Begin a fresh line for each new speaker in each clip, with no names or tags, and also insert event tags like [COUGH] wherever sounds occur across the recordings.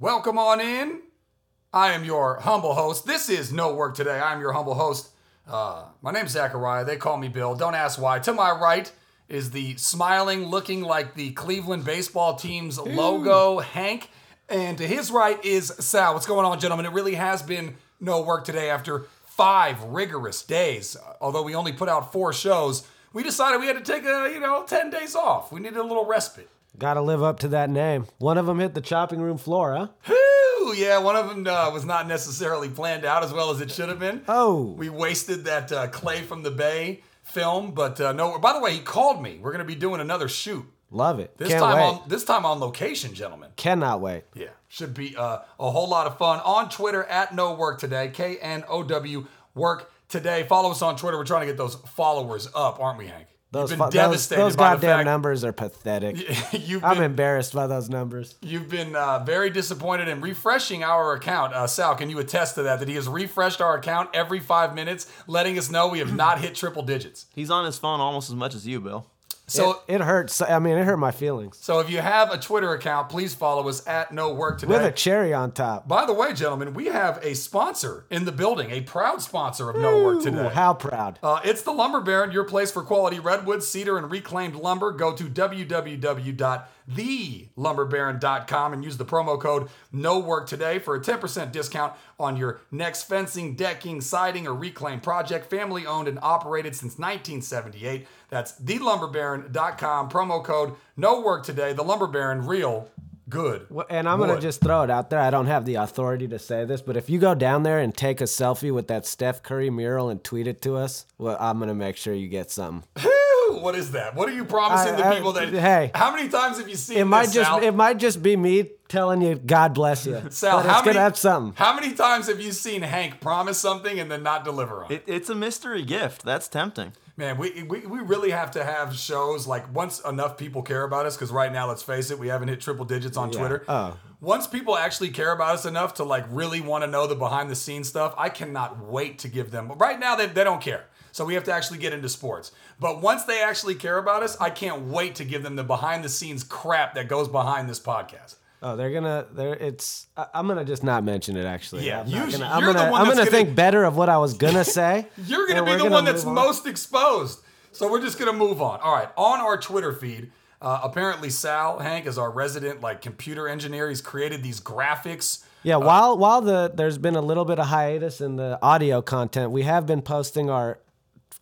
Welcome on in. I am your humble host. This is Know Work Today. I'm your humble host. Uh, my name's Zachariah. They call me Bill. Don't ask why. To my right is the smiling, looking like the Cleveland baseball team's logo, Hank. And to his right is Sal. What's going on, gentlemen? It really has been no work today after five rigorous days. Although we only put out four shows, we decided we had to take a, you know, 10 days off. We needed a little respite.
Got to live up to that name. One of them hit the chopping room floor, huh?
Whew, yeah, one of them uh, was not necessarily planned out as well as it should have been.
Oh.
We wasted that uh, Clay from the Bay film, but uh, no. By the way, he called me. We're going to be doing another shoot
Love it.
this
Can't
time
wait.
on this time on location, gentlemen.
Cannot wait.
Yeah, should be uh, a whole lot of fun on Twitter at Know Work Today, K N O W Work Today. Follow us on Twitter. We're trying to get those followers up, aren't we, Hank?
Those,
You've been
fu- those,
devastated
those
by the
goddamn
fact
numbers are pathetic. [LAUGHS]
you've
I'm embarrassed by those numbers.
You've been uh, very disappointed in refreshing our account. Uh, Sal, can you attest to that? That he has refreshed our account every five minutes, letting us know we have not hit triple digits.
He's on his phone almost as much as you, Bill.
So,
it, it hurts. I mean, it hurt my feelings.
so if you have a Twitter account, please follow us at Know Work Today.
With a cherry on top.
By the way, gentlemen, we have a sponsor in the building, a proud sponsor of Know Work Today.
how proud.
Uh, it's the Lumber Baron, your place for quality redwood, cedar, and reclaimed lumber. Go to www.thelumberbaron.com and use the promo code Know Work Today for a 10% discount on your next fencing, decking, siding, or reclaim project. Family owned and operated since 1978. That's thelumberbaron.com. Promo code Know Work Today. The Lumber Baron, real good.
Well, And I'm going to just throw it out there. I don't have the authority to say this, but if you go down there and take a selfie with that Steph Curry mural and tweet it to us, well, I'm going to make sure you get something. [LAUGHS]
Whew, What is that? What are you promising
I-
the
I-
people that?
hey.
how many times have you seen
It might
this,
just
Sal?
it might just be me telling you God bless you. [LAUGHS]
Sal,
but
how
it's
many,
gonna have something.
How many times have you seen Hank promise something and then not deliver on it?
It, it's a mystery gift. That's tempting.
Man, we, we, we really have to have shows like once enough people care about us, because right now, let's face it, we haven't hit triple digits on Twitter.
Oh.
Once people actually care about us enough to like really want to know the behind the scenes stuff, I cannot wait to give them. But right now, they, they don't care. So we have to actually get into sports. But once they actually care about us, I can't wait to give them the behind the scenes crap that goes behind this podcast.
Oh, they're gonna. They're. It's. I, I'm gonna just not mention it. Actually.
Yeah,
I'm
you-
gonna.
you're
I'm
the
gonna. I'm gonna
gonna-
think better of what I was gonna [LAUGHS] say.
You're going to be the
gonna
one that's
on.
most exposed. So we're just going to move on. All right. On our Twitter feed, uh, apparently Sal Hank is our resident like computer engineer. He's created these graphics.
Yeah, while while the there's been a little bit of hiatus in the audio content, we have been posting our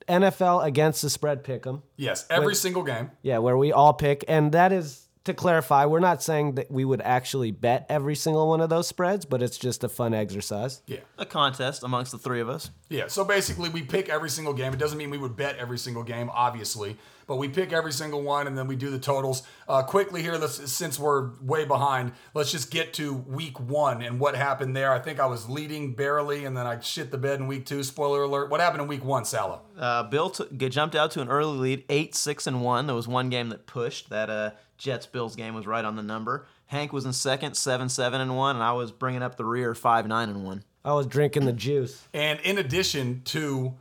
NFL against the spread pick'em.
Yes, every single game.
Yeah, where we all pick, and that is to clarify. We're not saying that we would actually bet every single one of those spreads, but it's just a fun exercise.
Yeah.
A contest amongst the three of us.
Yeah. So basically, we pick every single game. It doesn't mean we would bet every single game, obviously, but we pick every single one and then we do the totals. Uh, quickly here, let's, since we're way behind, let's just get to week one and what happened there. I think I was leading barely and then I shit the bed in week two. Spoiler alert. What happened in week one, Salah?
Uh, Bill t- g- jumped out to an early lead, eight, six, and one. There was one game that pushed. That uh, Jets Bills game was right on the number. Hank was in second, seven, seven, and one, and I was bringing up the rear, five, nine, and one.
I was drinking the juice.
And in addition to,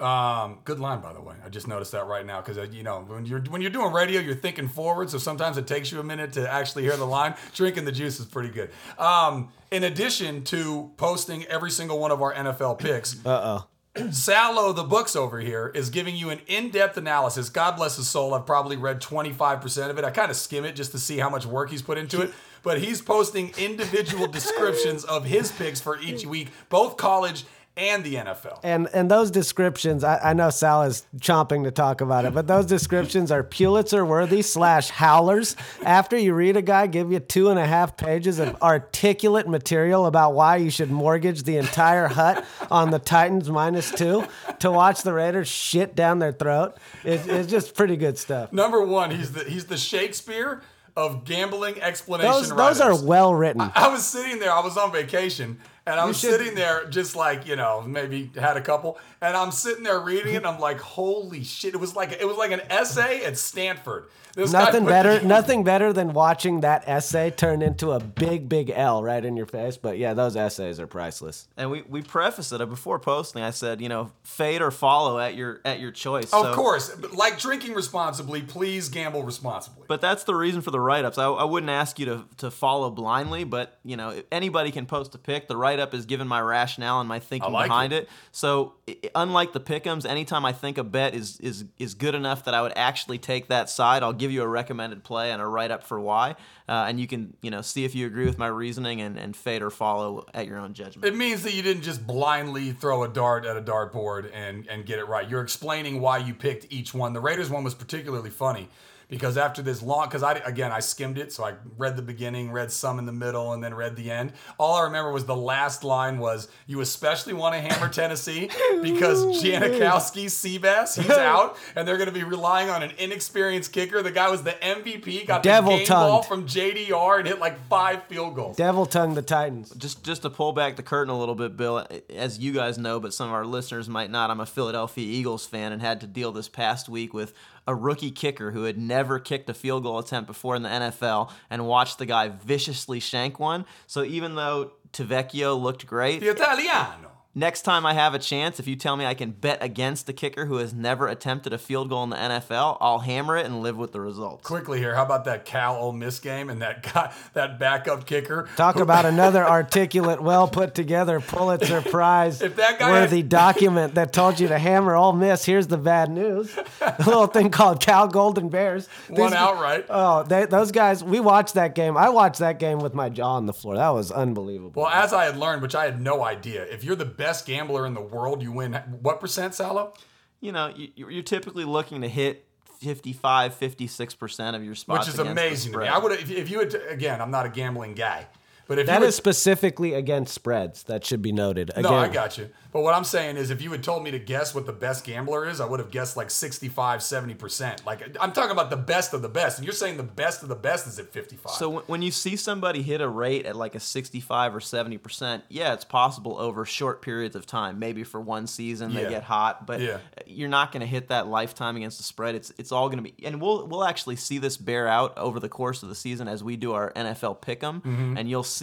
um, good line by the way. I just noticed that right now because you know when you're when you're doing radio, you're thinking forward, so sometimes it takes you a minute to actually hear the line. [LAUGHS] Drinking the juice is pretty good. Um, in addition to posting every single one of our NFL picks,
Uh oh.
Salo, the books over here, is giving you an in-depth analysis. God bless his soul. I've probably read 25% of it. I kind of skim it just to see how much work he's put into it. But he's posting individual [LAUGHS] descriptions of his picks for each week, both college and the NFL.
And and those descriptions, I, I know Sal is chomping to talk about it, but those descriptions are Pulitzer worthy slash howlers. After you read a guy give you two and a half pages of articulate material about why you should mortgage the entire hut on the Titans minus two to watch the Raiders shit down their throat, it, it's just pretty good stuff.
Number one, he's the he's the Shakespeare of gambling explanation
Those those are well written.
I was sitting there. I was on vacation, And
I'm
sitting there just like, you know, maybe had a couple. And I'm sitting there reading it and I'm like, holy shit. It was like it was like an essay at Stanford. This
Nothing better,
together-
nothing better than watching that essay turn into a big, big L right in your face. But yeah, those essays are priceless.
And we, we preface it before posting. I said, you know, fade or follow at your at your choice.
Of
So-
course. Like drinking responsibly, please gamble responsibly.
But that's the reason for the write-ups. I, I wouldn't ask you to, to follow blindly, but you know anybody can post a pick. The write-up is given my rationale and my thinking
like
behind
it.
it. So i- i- unlike the pick'ems, anytime I think a bet is is is good enough that I would actually take that side, I'll give you a recommended play and a write-up for why, uh, and you can you know see if you agree with my reasoning and, and fade or follow at your own judgment.
It means that you didn't just blindly throw a dart at a dartboard and and get it right. You're explaining why you picked each one. The Raiders one was particularly funny because after this long, because I again I skimmed it, so I read the beginning, read some in the middle, and then read the end. All I remember was the last line was, "You especially want to hammer [LAUGHS] Tennessee because Janikowski Seabass he's [LAUGHS] out, and they're going to be relying on an inexperienced kicker. The guy was the MVP, got the
Devil
game ball from JDR and hit like five field goals.
Devil tongue the Titans.
just just to pull back the curtain a little bit, Bill, as you guys know, but some of our listeners might not. I'm a Philadelphia Eagles fan and had to deal this past week with a rookie kicker who had never kicked a field goal attempt before in the NFL and watched the guy viciously shank one. So even though Tavecchio looked great,
The Italiano.
Next time I have a chance, if you tell me I can bet against the kicker who has never attempted a field goal in the NFL, I'll hammer it and live with the results.
quickly here. How about that Cal Ole Miss game and that guy, that backup kicker?
Talk about [LAUGHS] another articulate, well put together Pulitzer Prize [LAUGHS]
If that guy
worthy
had-
document that told you to hammer Ole Miss. Here's the bad news: [LAUGHS] a little thing called Cal Golden Bears.
One
These-
outright.
Oh, they, those guys! We watched that game. I watched that game with my jaw on the floor. That was unbelievable.
Well, as I had learned, which I had no idea, if you're the best gambler in the world, you win what percent, Salo?
You know, you, you're typically looking to hit 55, 56% of your spots.
Which is amazing to me. I would if, if you had again, I'm not a gambling guy, but if
that
you
is specifically against spreads. That should be noted. Again,
no, I got you. But what I'm saying is, if you had told me to guess what the best gambler is, I would have guessed like 65, 70 percent. Like I'm talking about the best of the best, and you're saying the best of the best is at 55.
So when- when you see somebody hit a rate at like a 65 or 70%, yeah, it's possible over short periods of time. Maybe for one season
Yeah.
they get hot, but
Yeah.
you're not going to hit that lifetime against the spread. It's it's all going to be and we'll we'll actually see this bear out over the course of the season as we do our NFL pick'em
Mm-hmm.
and you'll see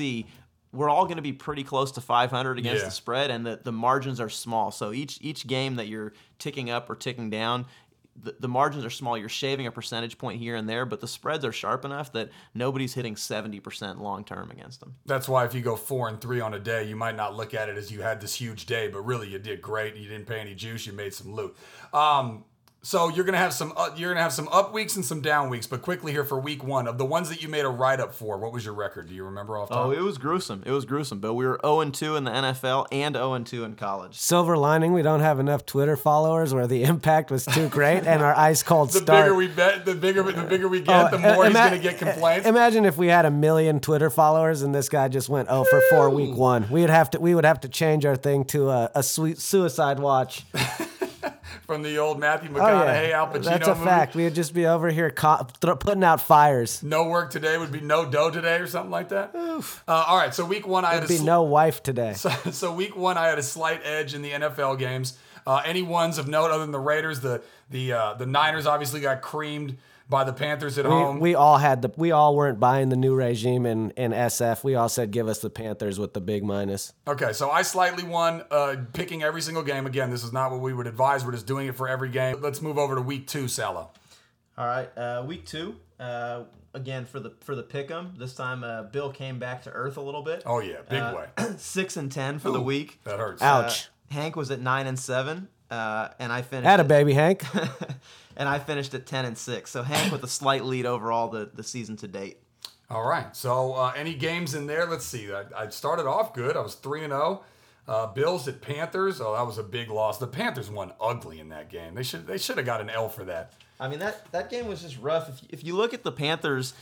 we're all going to be pretty close to 500 against
Yeah.
the spread and the, the margins are small. So each each game that you're ticking up or ticking down the, the margins are small. You're shaving a percentage point here and there, but the spreads are sharp enough that nobody's hitting 70% long term against them.
That's why if you go four and three on a day, you might not look at it as you had this huge day, but really you did great. You didn't pay any juice. You made some loot. Um, so you're gonna have some uh, you're gonna have some up weeks and some down weeks. But quickly here for week one of the ones that you made a write up for, what was your record? Do you remember off top?
Oh, it was gruesome. It was gruesome, Bill. We were 0 and 2 in the NFL and 0 and 2 in college.
Silver lining: we don't have enough Twitter followers where the [LAUGHS] impact was too great and our ice cold
the
start.
bigger we bet, the bigger the bigger we get, the
Oh,
more he's
ima-
gonna get complaints.
Imagine if we had a million Twitter followers and this guy just went oh for four week one. We'd have to we would have to change our thing to a, a sweet suicide watch. [LAUGHS]
From the old Matthew
Oh
McConaughey
yeah,
Al Pacino
that's a
movie.
fact. We'd just be over here co- thro- putting out fires.
No work today would be no dough today or something like that. Uh, all right, so week one I had a
There'd be
sl-
no wife today. [LAUGHS]
So, so week one, I had a slight edge in the NFL games. Uh, any ones of note other than the Raiders, the the uh, the Niners obviously got creamed by the Panthers at
We,
home.
we all had the we all weren't buying the new regime in, in SF. We all said give us the Panthers with the big minus.
okay, so I slightly won, uh, picking every single game. Again, this is not what we would advise. We're just doing it for every game. Let's move over to week two, Salo.
All right, uh, week two. Uh, again for the for the pick'em. This time, uh, Bill came back to earth a little bit.
Oh yeah, big
Uh,
way. [CLEARS THROAT]
Six and ten for the week.
That hurts.
Ouch.
Uh, Hank was at nine and seven, uh, and I finished.
Had a baby, Hank. [LAUGHS]
and I finished at ten and six. So Hank with a slight lead overall the the season to date.
All right. So uh, any games in there? Let's see. I, I started off good. I was three and zero. Uh, Bills at Panthers. Oh, that was a big loss. The Panthers won ugly in that game. They should they should have got an L for that.
I mean that that game was just rough. If, if you look at the Panthers,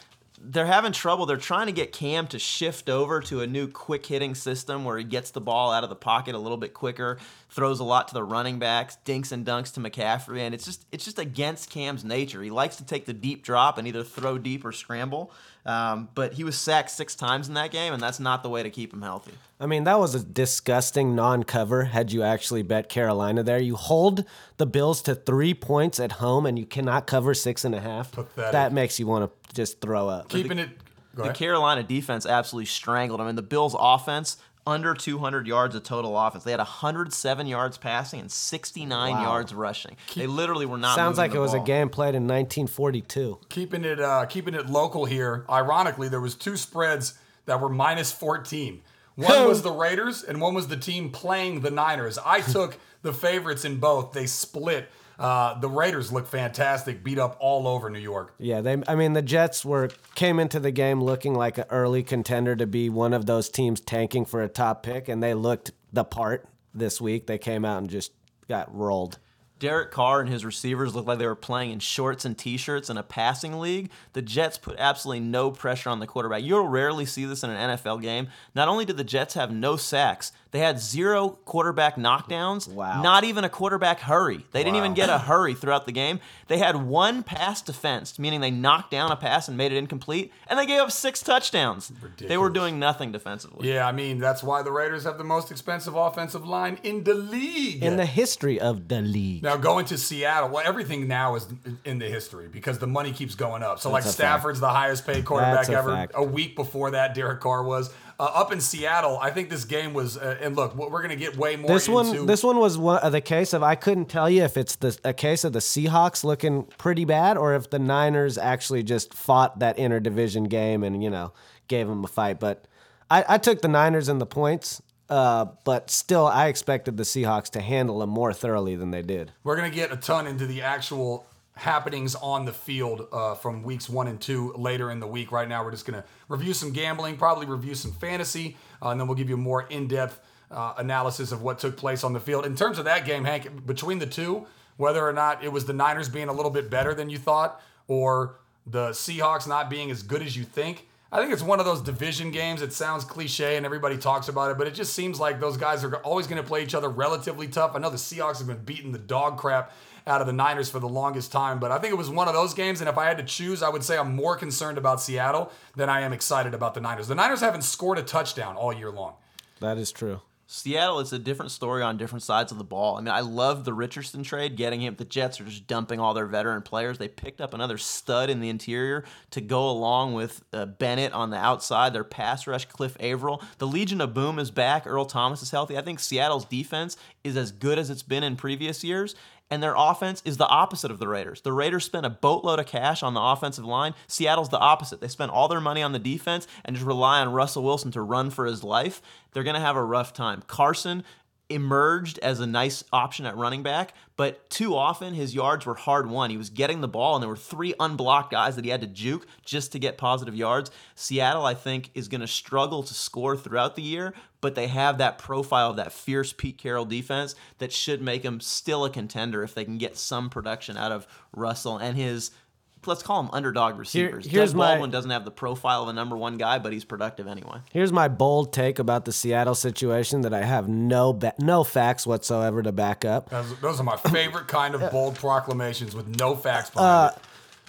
they're having trouble. They're trying to get Cam to shift over to a new quick hitting system where he gets the ball out of the pocket a little bit quicker, throws a lot to the running backs, dinks and dunks to McCaffrey, and it's just it's just against Cam's nature. He likes to take the deep drop and either throw deep or scramble. Um, but he was sacked six times in that game, and that's not the way to keep him healthy.
I mean, that was a disgusting non-cover. Had you actually bet Carolina there, you hold the Bills to three points at home, and you cannot cover six and a half.
Pathetic.
That makes you want to just throw up.
Keeping it.
The. Carolina defense absolutely strangled them. And the Bills' offense, under 200 yards of total offense. They had 107 yards passing and 69
Wow.
yards rushing. they literally were not.
Sounds like
the
it was a game played in 1942.
keeping it uh, keeping it local here. Ironically, there was two spreads that were minus 14. One [LAUGHS] was the Raiders and one was the team playing the Niners. I took the favorites in both. They split. Uh, the Raiders look fantastic, beat up all over New York.
Yeah, they. I mean, the Jets were came into the game looking like an early contender to be one of those teams tanking for a top pick, and they looked the part this week. They came out and just got rolled.
Derek Carr and his receivers looked like they were playing in shorts and t-shirts in a passing league. The Jets put absolutely no pressure on the quarterback. You'll rarely see this in an NFL game. Not only did the Jets have no sacks, they had zero quarterback knockdowns.
Wow.
Not even a quarterback hurry. They didn't even get a hurry throughout the game. They had one pass defense, meaning they knocked down a pass and made it incomplete, and they gave up six touchdowns. Ridiculous. They were doing nothing defensively.
Yeah, I mean that's why the Raiders have the most expensive offensive line in the league.
In the history of the league,
Now going to Seattle, well, everything now is in the history because the money keeps going up. So like
That's a
Stafford's the highest paid quarterback
That's a
ever.
fact.
A week before that, Derek Carr was uh, up in Seattle. I think this game was. Uh, and look, we're going to get way more.
this
into,
one, this one was one of the case of I couldn't tell you if it's the a case of the Seahawks looking pretty bad or if the Niners actually just fought that interdivision game and you know gave them a fight. But I, I took the Niners and the points. Uh, but still, I expected the Seahawks to handle them more thoroughly than they did.
We're going to get a ton into the actual happenings on the field uh, from weeks one and two later in the week. Right now, we're just going to review some gambling, probably review some fantasy, uh, and then we'll give you a more in depth uh, analysis of what took place on the field. In terms of that game, Hank, between the two, whether or not it was the Niners being a little bit better than you thought or the Seahawks not being as good as you think. I think it's one of those division games. It sounds cliche and everybody talks about it, but it just seems like those guys are always going to play each other relatively tough. I know the Seahawks have been beating the dog crap out of the Niners for the longest time, but I think it was one of those games. And if I had to choose, I would say I'm more concerned about Seattle than I am excited about the Niners. The Niners haven't scored a touchdown all year long.
That is true.
Seattle, it's a different story on different sides of the ball. I mean, I love the Richardson trade, getting him. The Jets are just dumping all their veteran players. They picked up another stud in the interior to go along with uh, Bennett on the outside. Their pass rush, Cliff Avril. The Legion of Boom is back. Earl Thomas is healthy. I think Seattle's defense is as good as it's been in previous years. And their offense is the opposite of the Raiders. The Raiders spent a boatload of cash on the offensive line. Seattle's the opposite. They spent all their money on the defense and just rely on Russell Wilson to run for his life. They're going to have a rough time. Carson emerged as a nice option at running back, but too often his yards were hard won. He was getting the ball, and there were three unblocked guys that he had to juke just to get positive yards. Seattle, I think, is going to struggle to score throughout the year, but they have that profile of that fierce Pete Carroll defense that should make them still a contender if they can get some production out of Russell and his. Let's call them underdog receivers.
here's
Doug
my-
Baldwin doesn't have the profile of a number one guy, but he's productive anyway.
Here's my bold take about the Seattle situation that I have no ba- no facts whatsoever to back up.
Those, those are my favorite kind of bold proclamations with no facts behind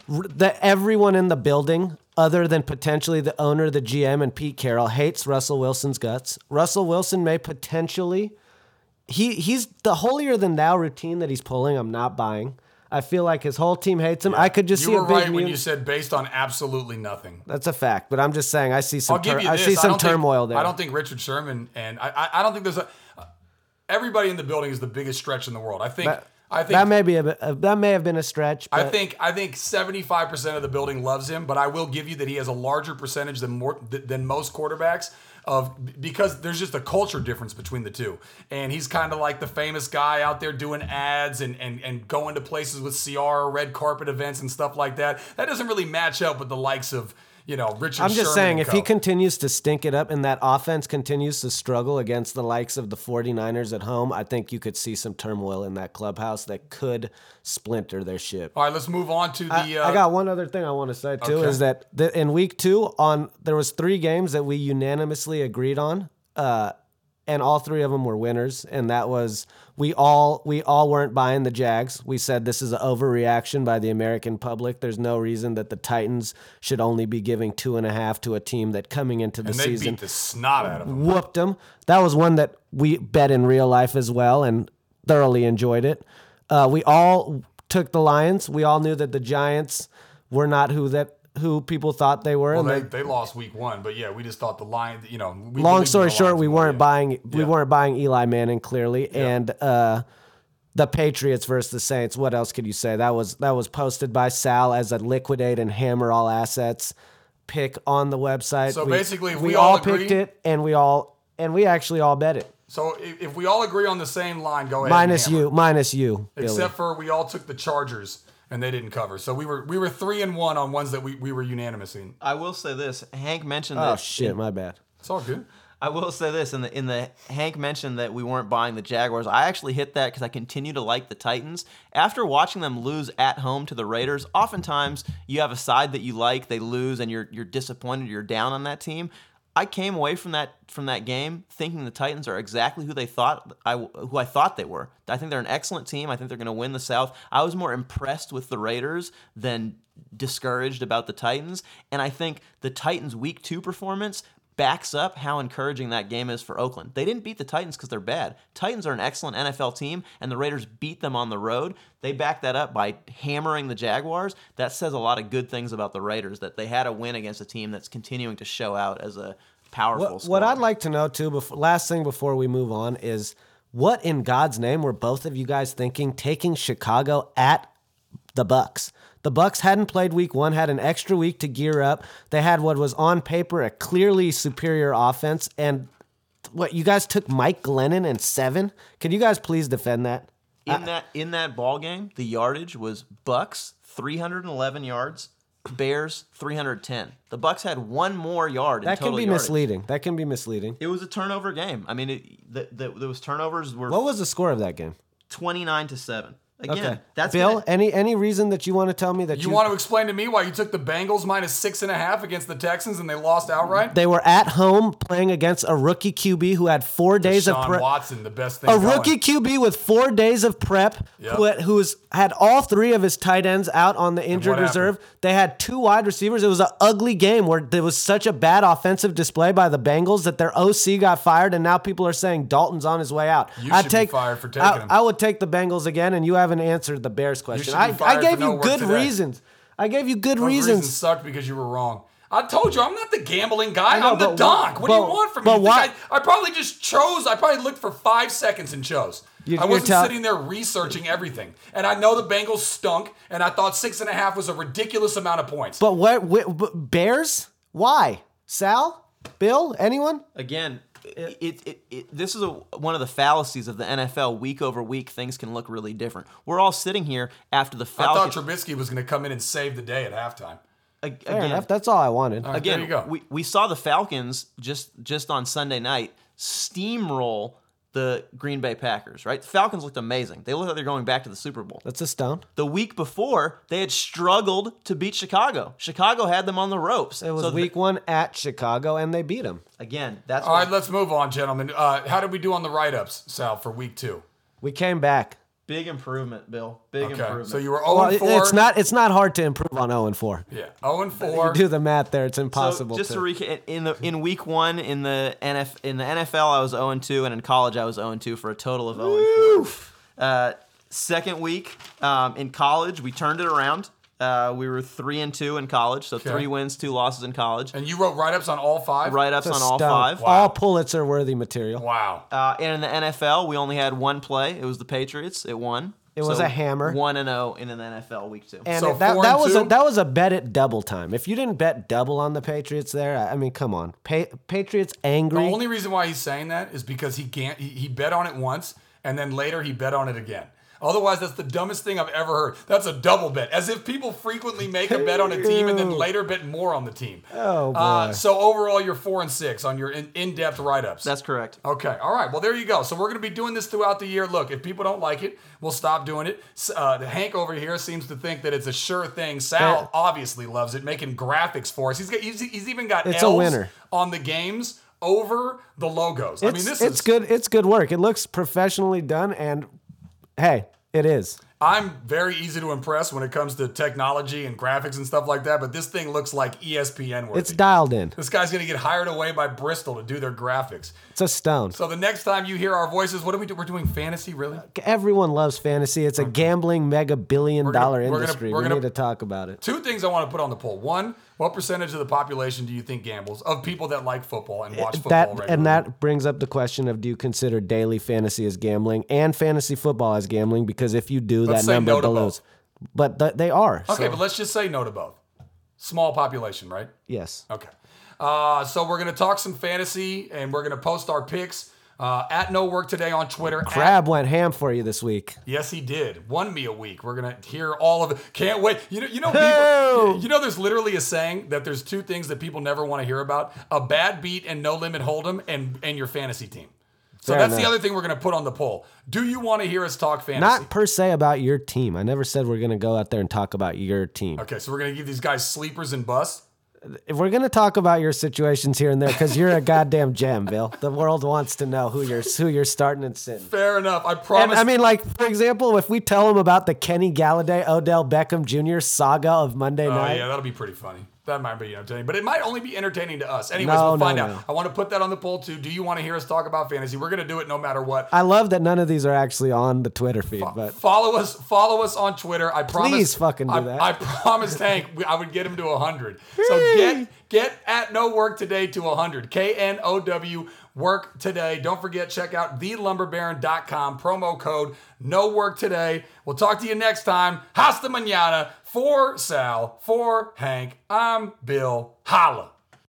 uh, it.
that everyone in the building, other than potentially the owner, the GM, and Pete Carroll, hates Russell Wilson's guts. Russell Wilson may potentially he he's the holier than thou routine that he's pulling. I'm not buying. I feel like his whole team hates him. I could just
You
see
were
a big
right when you said based on absolutely nothing.
That's a fact, but I'm just saying I see some tur-
you
I see some
think-
turmoil there.
I don't think Richard Sherman and I, I, I don't think there's a. Everybody in the building is the biggest stretch in the world. I think.
that,
I think
that may be a uh, that may have been a stretch.
I think I think 75% of the building loves him, but I will give you that he has a larger percentage than more than most quarterbacks of because there's just a culture difference between the two. And he's kind of like the famous guy out there doing ads and and and going to places with CR red carpet events and stuff like that. That doesn't really match up with the likes of, you know, Richard
I'm just
Sherman
saying, if he continues to stink it up and that offense continues to struggle against the likes of the 49ers at home, I think you could see some turmoil in that clubhouse that could splinter their ship.
All right, let's move on to the
I,
uh,
I got one other thing I want to say too
Okay.
is that the, in week two on there was three games that we unanimously agreed on. Uh, and all three of them were winners. And that was we all we all weren't buying the Jags. We said this is an overreaction by the American public. There's no reason that the Titans should only be giving two and a half to a team that coming into the
And they
season
beat the snot out of them.
whooped them. That was one that we bet in real life as well and thoroughly enjoyed it. Uh, we all took the Lions. We all knew that the Giants were not who that who people thought they were.
Well, they,
they-
they lost week one, but yeah, we just thought the line, you know. We
long story short, we weren't
yeah.
buying we weren't buying Eli Manning clearly, and uh, the Patriots versus the Saints. What else could you say? That was that was posted by Sal as a liquidate and hammer all assets pick on the website.
So
We-
basically, if
we,
we
all
all
picked it, and we all and we actually all bet it.
So if, if we all agree on the same line, go ahead.
Minus you, minus you, Billy.
Except for we all took the Chargers and they didn't cover. So we were we were three and one on ones that we, we were unanimous in.
I will say this. Hank mentioned that
oh
that.
shit, my bad.
It's all good.
I will say this in the in the Hank mentioned that we weren't buying the Jaguars. I actually hit that because I continue to like the Titans. After watching them lose at home to the Raiders, oftentimes you have a side that you like, they lose, and you're you're disappointed, you're down on that team. I came away from that from that game thinking the Titans are exactly who they thought I who I thought they were. I think they're an excellent team. I think they're going to win the South. I was more impressed with the Raiders than discouraged about the Titans, and I think the Titans' Week Two performance backs up how encouraging that game is for Oakland. They didn't beat the Titans because they're bad. Titans are an excellent NFL team, and the Raiders beat them on the road. They back that up by hammering the Jaguars. That says a lot of good things about the Raiders that they had a win against a team that's continuing to show out as a powerful
What,
squad.
what I'd like to know too, before, last thing before we move on, is what in God's name were both of you guys thinking taking Chicago at the Bucks? The Bucks hadn't played week one, had an extra week to gear up. They had what was on paper a clearly superior offense, and what you guys took Mike Glennon and seven. Can you guys please defend that?
in that in that ball game, the yardage was Bucks 311 yards, Bears 310. The Bucks had one more yard. In
That can be
yardage.
misleading. That can be misleading.
It was a turnover game. I mean, it, the, the, those turnovers were
What was the score of that game?
29 to 7. Again,
Okay,
that's
Bill.
gonna-
any any reason that you want to tell me that
You want to explain to me why you took the Bengals minus six and a half against the Texans and they lost outright?
They were at home playing against a rookie QB who had four days of prep.
Watson, the best thing.
A
going.
rookie QB with four days of prep,
Yep.
who had, who's had all three of his tight ends out on the injured
what happened?
reserve. They had two wide receivers. It was an ugly game where there was such a bad offensive display by the Bengals that their OC got fired, and now people are saying Dalton's on his way out.
You
I'd
should be
take,
fired for taking
I,
him.
I would take the Bengals again, and you haven't answered the Bears question. I, I gave
for no
you good
today.
reasons. I gave you good
Those
reasons.
reasons sucked because you were wrong. I told you I'm not the gambling guy.
know,
I'm the
but
donk.
wh-
What do you want from me?
but
You
why-
I, I probably just chose. I probably looked for five seconds and chose.
You-
I wasn't
tell-
sitting there researching everything, and I know the Bengals stunk, and I thought six and a half was a ridiculous amount of points.
But what, what, but Bears? Why? Sal? Bill? Anyone?
again, it, it, it, it, this is a, one of the fallacies of the NFL. Week over week, things can look really different. We're all sitting here after the
I thought
Falcons.
Trubisky was going to come in and save the day at halftime.
ag-
Fair
again,
enough. That's all I wanted.
right,
again,
there you go.
we, we saw the Falcons just just on Sunday night steamroll the Green Bay Packers. Right, the Falcons looked amazing. They looked like they're going back to the Super Bowl.
That's a stone.
The week before, they had struggled to beat Chicago. Chicago had them on the ropes.
It was
So
week one at Chicago, and they beat them.
again. That's
All
why
right, let's move on, gentlemen. Uh, how did we do on the write-ups, Sal, for week two?
We came back.
Big improvement, Bill. Big
Okay,
improvement.
so you were 0
Well,
and 4.
it's not. It's not hard to improve on zero and four.
Yeah, 0 and
You
4.
do the math there. It's impossible.
So just
to,
to recap, in the in week one in the NF in the NFL I was 0 and 2, and in college I was 0 and 2 for a total of 0 and 4. Uh, second week um, in college we turned it around. Uh, we were three and two in college, so three wins, two losses in college.
And you wrote write-ups on all five?
Write ups
It's a
on all
stone.
five.
All Pulitzer worthy material.
Wow.
Uh, and in the NFL, we only had one play. It was the Patriots. It won.
It was a hammer.
One and zero in an NFL week two.
And
So
it- that,
four
that
and
was
two?
a that was a bet at double time. If you didn't bet double on the Patriots there, I I mean, come on, pa- Patriots angry.
The only reason why he's saying that is because he can't. He, he bet on it once, and then later he bet on it again. Otherwise, that's the dumbest thing I've ever heard. That's a double bet, as if people frequently make a bet on a team and then later bet more on the team.
Oh,
Uh,
boy.
so overall, you're four and six on your in, in-depth write-ups.
That's correct.
Okay, all right. Well, there you go. So we're going to be doing this throughout the year. Look, if people don't like it, we'll stop doing it. Uh, Hank over here seems to think that it's a sure thing. Sal
Yeah.
obviously loves it, making graphics for us. He's got, he's, he's even got
It's a winner.
on the games over the logos. I mean, this
it's
is
good. It's good work. It looks professionally done, and hey, it is.
I'm very easy to impress when it comes to technology and graphics and stuff like that, but this thing looks like ESPN worthy.
It's dialed in.
this guy's gonna get hired away by Bristol to do their graphics.
It's a stone.
So the next time you hear our voices, what do we do? We're doing fantasy, really?
Everyone loves fantasy. It's a gambling mega billion dollar
we're gonna-
industry.
we're
we
gonna-
need to talk about it.
Two things I want to put on the poll. One, what percentage of the population do you think gambles of people that like football and watch football
That
regularly?
and that brings up the question of do you consider daily fantasy as gambling and fantasy football as gambling? Because if you do,
Let's
that number
no to
blows. But th- they are.
Okay,
so,
but let's just say no to both. Small population, right?
yes.
Okay. Uh, so we're gonna talk some fantasy, and we're gonna post our picks uh, at Know Work Today on Twitter. at-
Crab went ham for you this week.
yes, he did. One me a week. We're gonna hear all of it. Can't wait. You know, you know, people, you know. There's literally a saying that there's two things that people never want to hear about: a bad beat and no limit hold'em, and and your fantasy team. So
Fair
that's the other thing we're gonna put on the poll. Do you want to hear us talk fantasy?
Not per se about your team. I never said we're going to go out there and talk about your team.
okay, so we're gonna give these guys sleepers and busts.
If we're going to talk about your situations here and there, because you're a goddamn gem, Bill. The world wants to know who you're who you're starting and sitting.
Fair enough. I
And
promise.
I mean, like for example, if we tell them about the Kenny Golladay, Odell Beckham Jr. saga of Monday
Oh
night,
yeah, that'll be pretty funny. That might be entertaining, but it might only be entertaining to us. Anyways,
No,
we'll find
no.
out. I want to put that on the poll too. Do you want to hear us talk about fantasy? We're gonna do it no matter what.
I love that none of these are actually on the Twitter feed, but
follow us, follow us on Twitter. I promise.
Please fucking do
I,
that.
I promised Hank I would get him to hundred. So get get at no work today to hundred. K N O W work today. Don't forget check out thelumberbaron.com promo code no work today. We'll talk to you next time. Hasta mañana for Sal for Hank. I'm Bill. Holla.